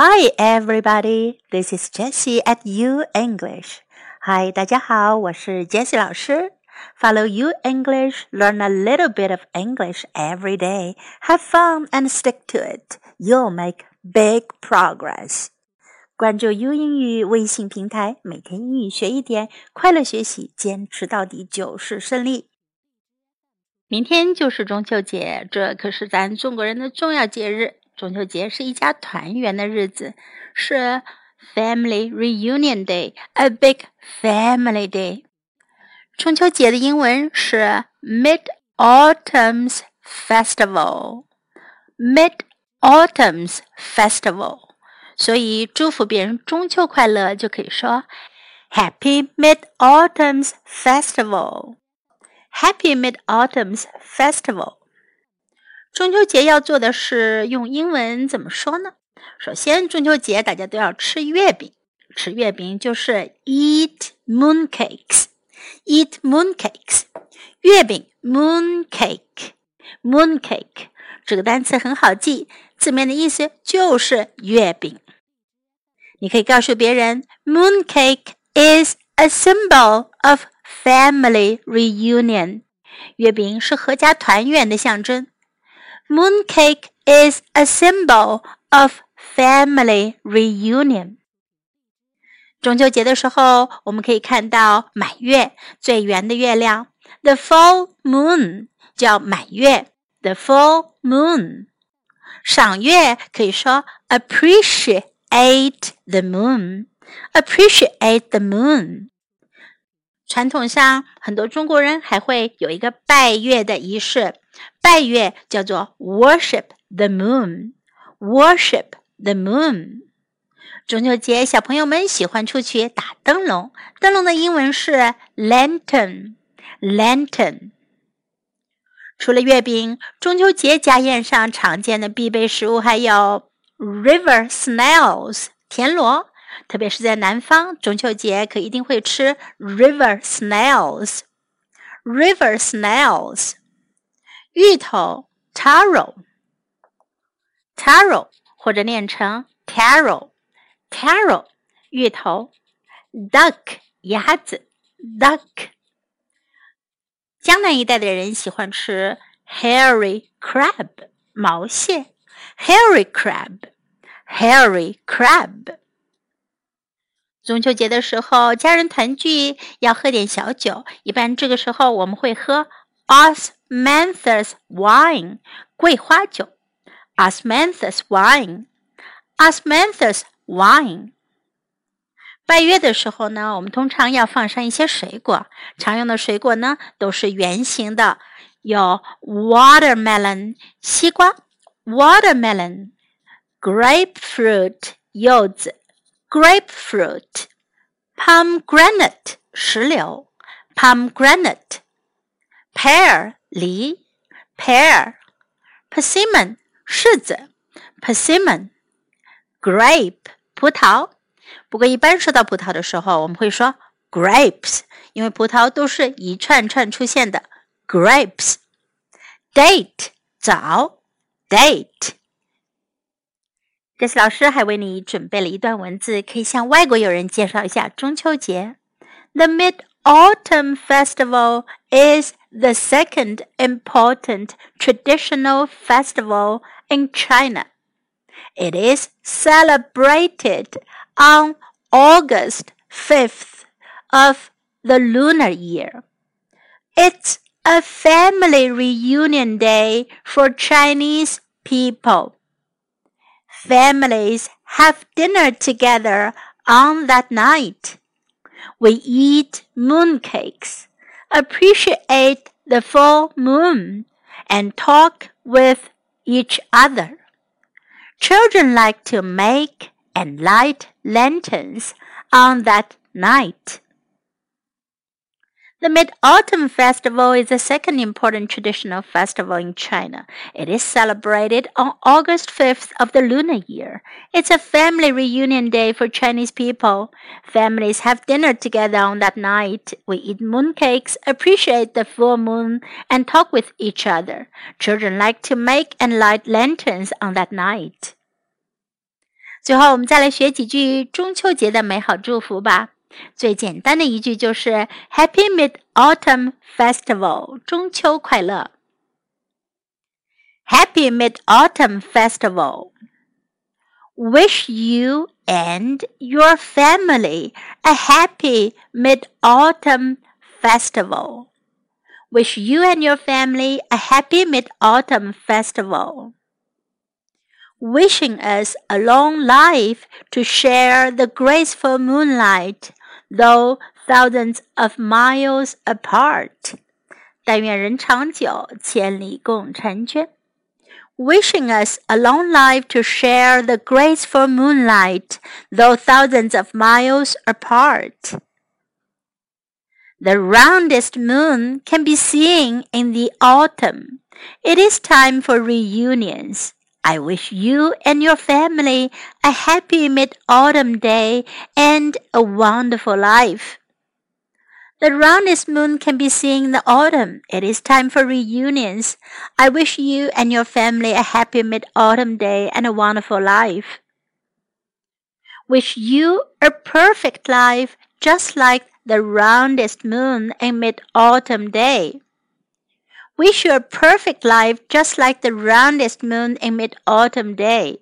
Hi, everybody. This is Jessie at U English. Hi, 大家好，我是 Jessie 老师。Follow U English, learn a little bit of English every day. Have fun and stick to it. You'll make big progress. 关注 U 英语微信平台，每天英语学一点，快乐学习，坚持到底就是胜利。明天就是中秋节，这可是咱中国人的重要节日。 中秋节是一家团圆的日子，是 Family Reunion Day，a big family day。中秋节的英文是 Mid Autumn's Festival，Mid Autumn's Festival。所以祝福别人中秋快乐就可以说 Happy Mid Autumn's Festival，Happy Mid Autumn's Festival。中秋节要做的是用英文怎么说呢？首先，中秋节大家都要吃月饼，吃月饼就是 eat mooncakes，eat mooncakes。月饼 mooncake，mooncake 这个单词很好记，字面的意思就是月饼。你可以告诉别人，mooncake is a symbol of family reunion。月饼是阖家团圆的象征。Mooncake is a symbol of family reunion. 中秋节的时候，我们可以看到满月，最圆的月亮，the full moon 叫满月，the full moon。赏月可以说 appreciate the moon，appreciate the moon。传统上，很多中国人还会有一个拜月的仪式。 拜月叫做 worship the moon，worship the moon。中秋节，小朋友们喜欢出去打灯笼，灯笼的英文是 lantern，lantern。除了月饼，中秋节家宴上常见的必备食物还有 river snails，田螺。特别是在南方，中秋节可一定会吃 river snails，river snails。芋头 taro，taro 或者念成 taro，taro 芋头，duck 鸭子，duck。江南一带的人喜欢吃 hairy crab 毛蟹，hairy crab，hairy crab。中秋节的时候，家人团聚要喝点小酒，一般这个时候我们会喝 Osmanthus wine 桂花酒，Osmanthus wine，Osmanthus wine。拜月的时候呢，我们通常要放上一些水果，常用的水果呢都是圆形的，有 watermelon 西瓜，watermelon，grapefruit 柚子，grapefruit，pomegranate 石榴，pomegranate。 pear 梨，pear，persimmon 柿子，persimmon。grape 葡萄，不过一般说到葡萄的时候，我们会说 grapes，因为葡萄都是一串串出现的 grapes。date 枣，date。这次老师还为你准备了一段文字，可以向外国友人介绍一下中秋节。The Mid Autumn Festival is the second important traditional festival in China. It is celebrated on August 5th of the lunar year. It's a family reunion day for Chinese people. Families have dinner together on that night. We eat mooncakes appreciate the full moon and talk with each other. Children like to make and light lanterns on that night. The Mid Autumn Festival is the second important traditional festival in China. It is celebrated on August 5th of the lunar year. It's a family reunion day for Chinese people. Families have dinner together on that night. We eat mooncakes, appreciate the full moon, and talk with each other. Children like to make and light lanterns on that night. 最后，我们再来学几句中秋节的美好祝福吧。 最简单的一句就是 “Happy Mid Autumn Festival”，中秋快乐。Happy Mid Autumn Festival. Wish you and your family a happy Mid Autumn Festival. Wish you and your family a happy Mid Autumn Festival wishing us a long life to share the graceful moonlight, though thousands of miles apart. 但愿人长久，千里共婵娟。Wishing us a long life to share the graceful moonlight, though thousands of miles apart. The roundest moon can be seen in the autumn. It is time for reunions. I wish you and your family a happy mid autumn day and a wonderful life. The roundest moon can be seen in the autumn. It is time for reunions. I wish you and your family a happy mid autumn day and a wonderful life. Wish you a perfect life just like the roundest moon in mid autumn day. Wish you a perfect life just like the roundest moon in mid autumn day.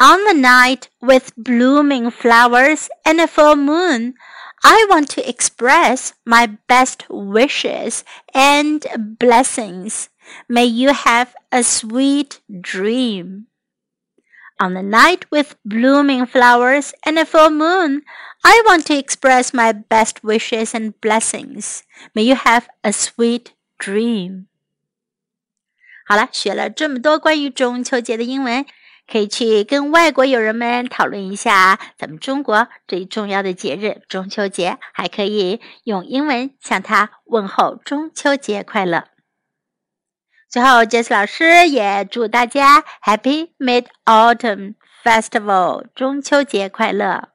On the night with blooming flowers and a full moon, I want to express my best wishes and blessings. May you have a sweet dream. On the night with blooming flowers and a full moon, I want to express my best wishes and blessings. May you have a sweet dream。好了，学了这么多关于中秋节的英文，可以去跟外国友人们讨论一下咱们中国最重要的节日——中秋节，还可以用英文向他问候中秋节快乐。最后，杰斯老师也祝大家 Happy Mid Autumn Festival，中秋节快乐！